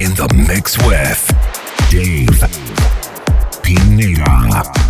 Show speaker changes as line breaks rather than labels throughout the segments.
in the mix with Dave Pineda.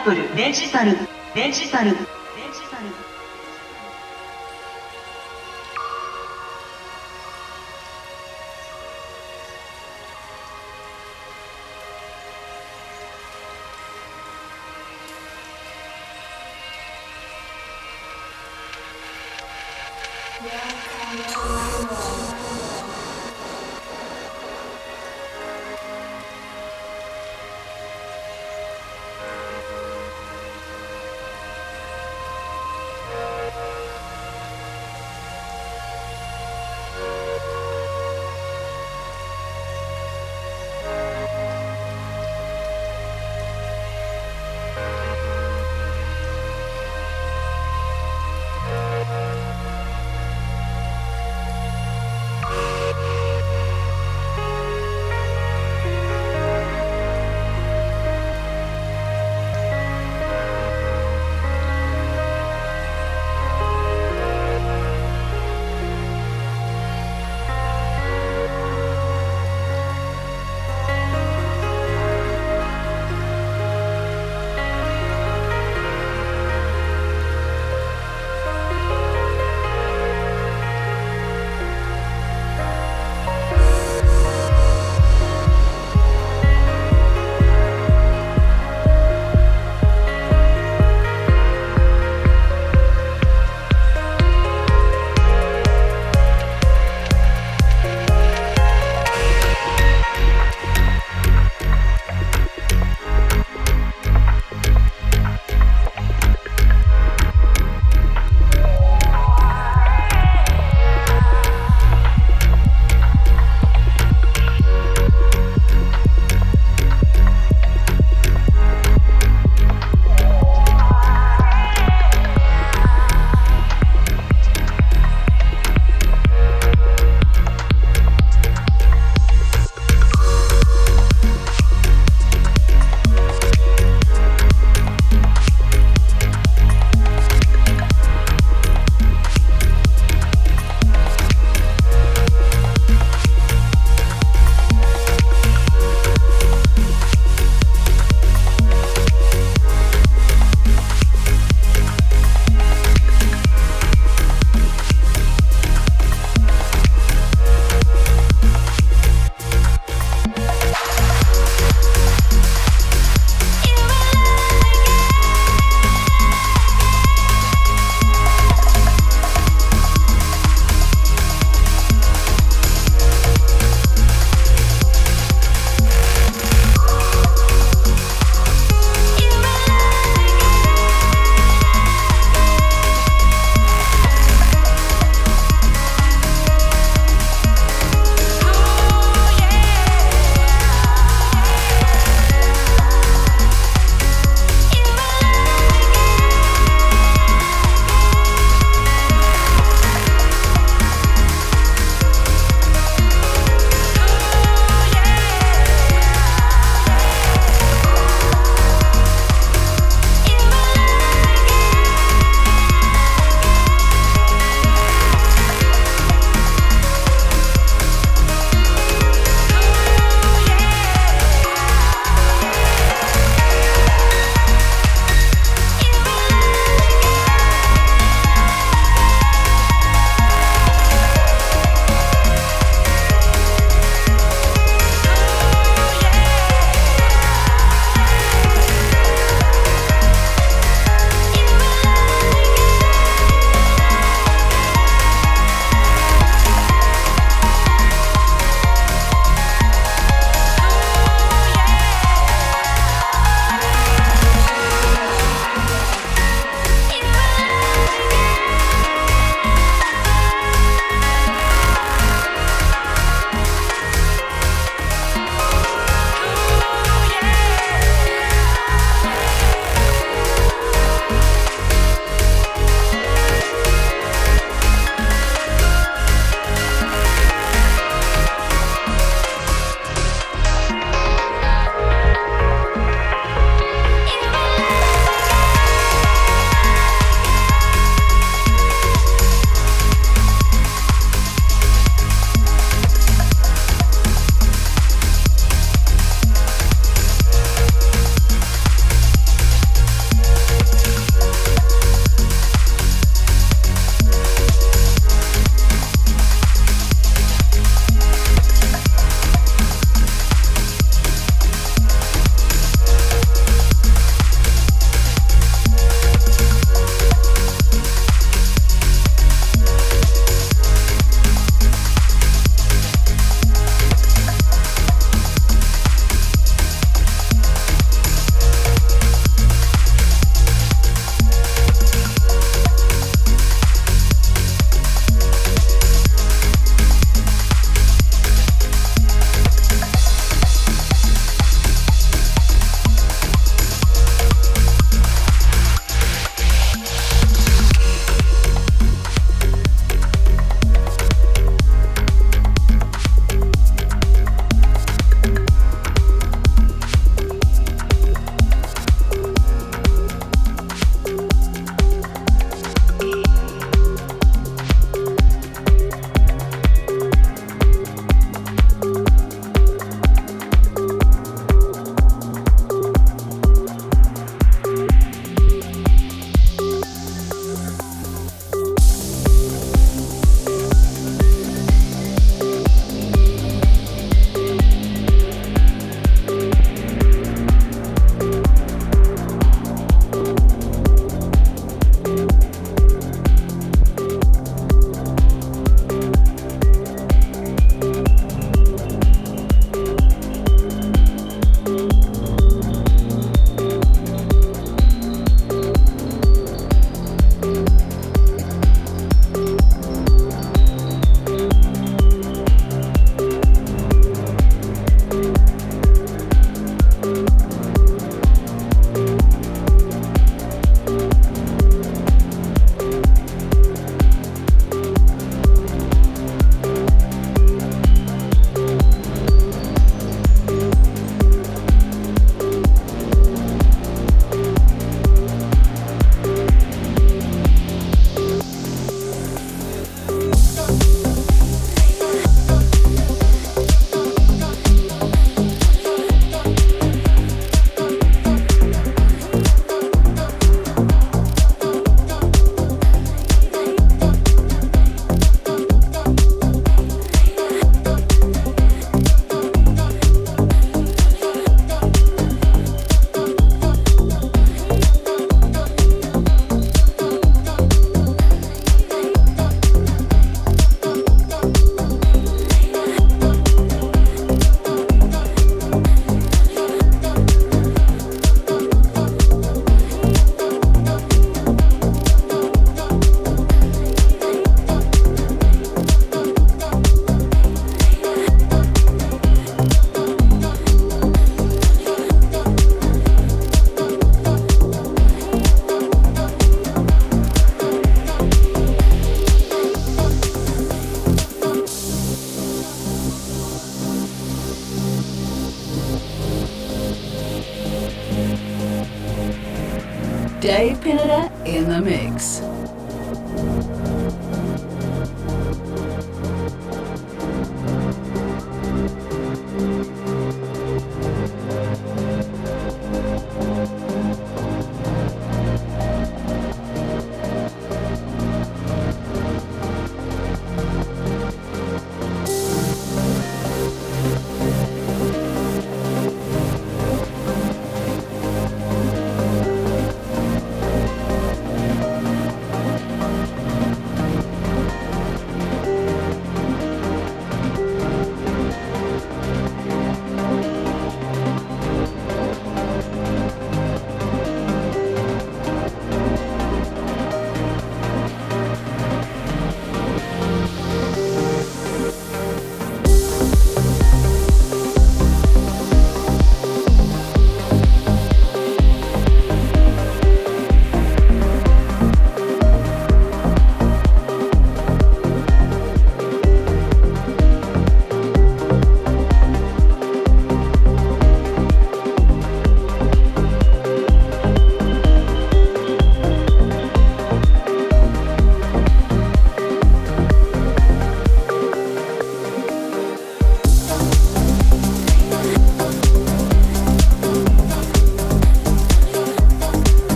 ップルデジタルデジタルデジタル。
デジタ
ル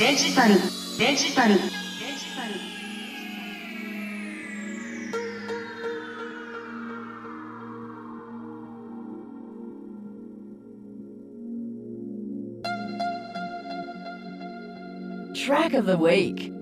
ップルデジタルデジタルデジタル
Track of the week.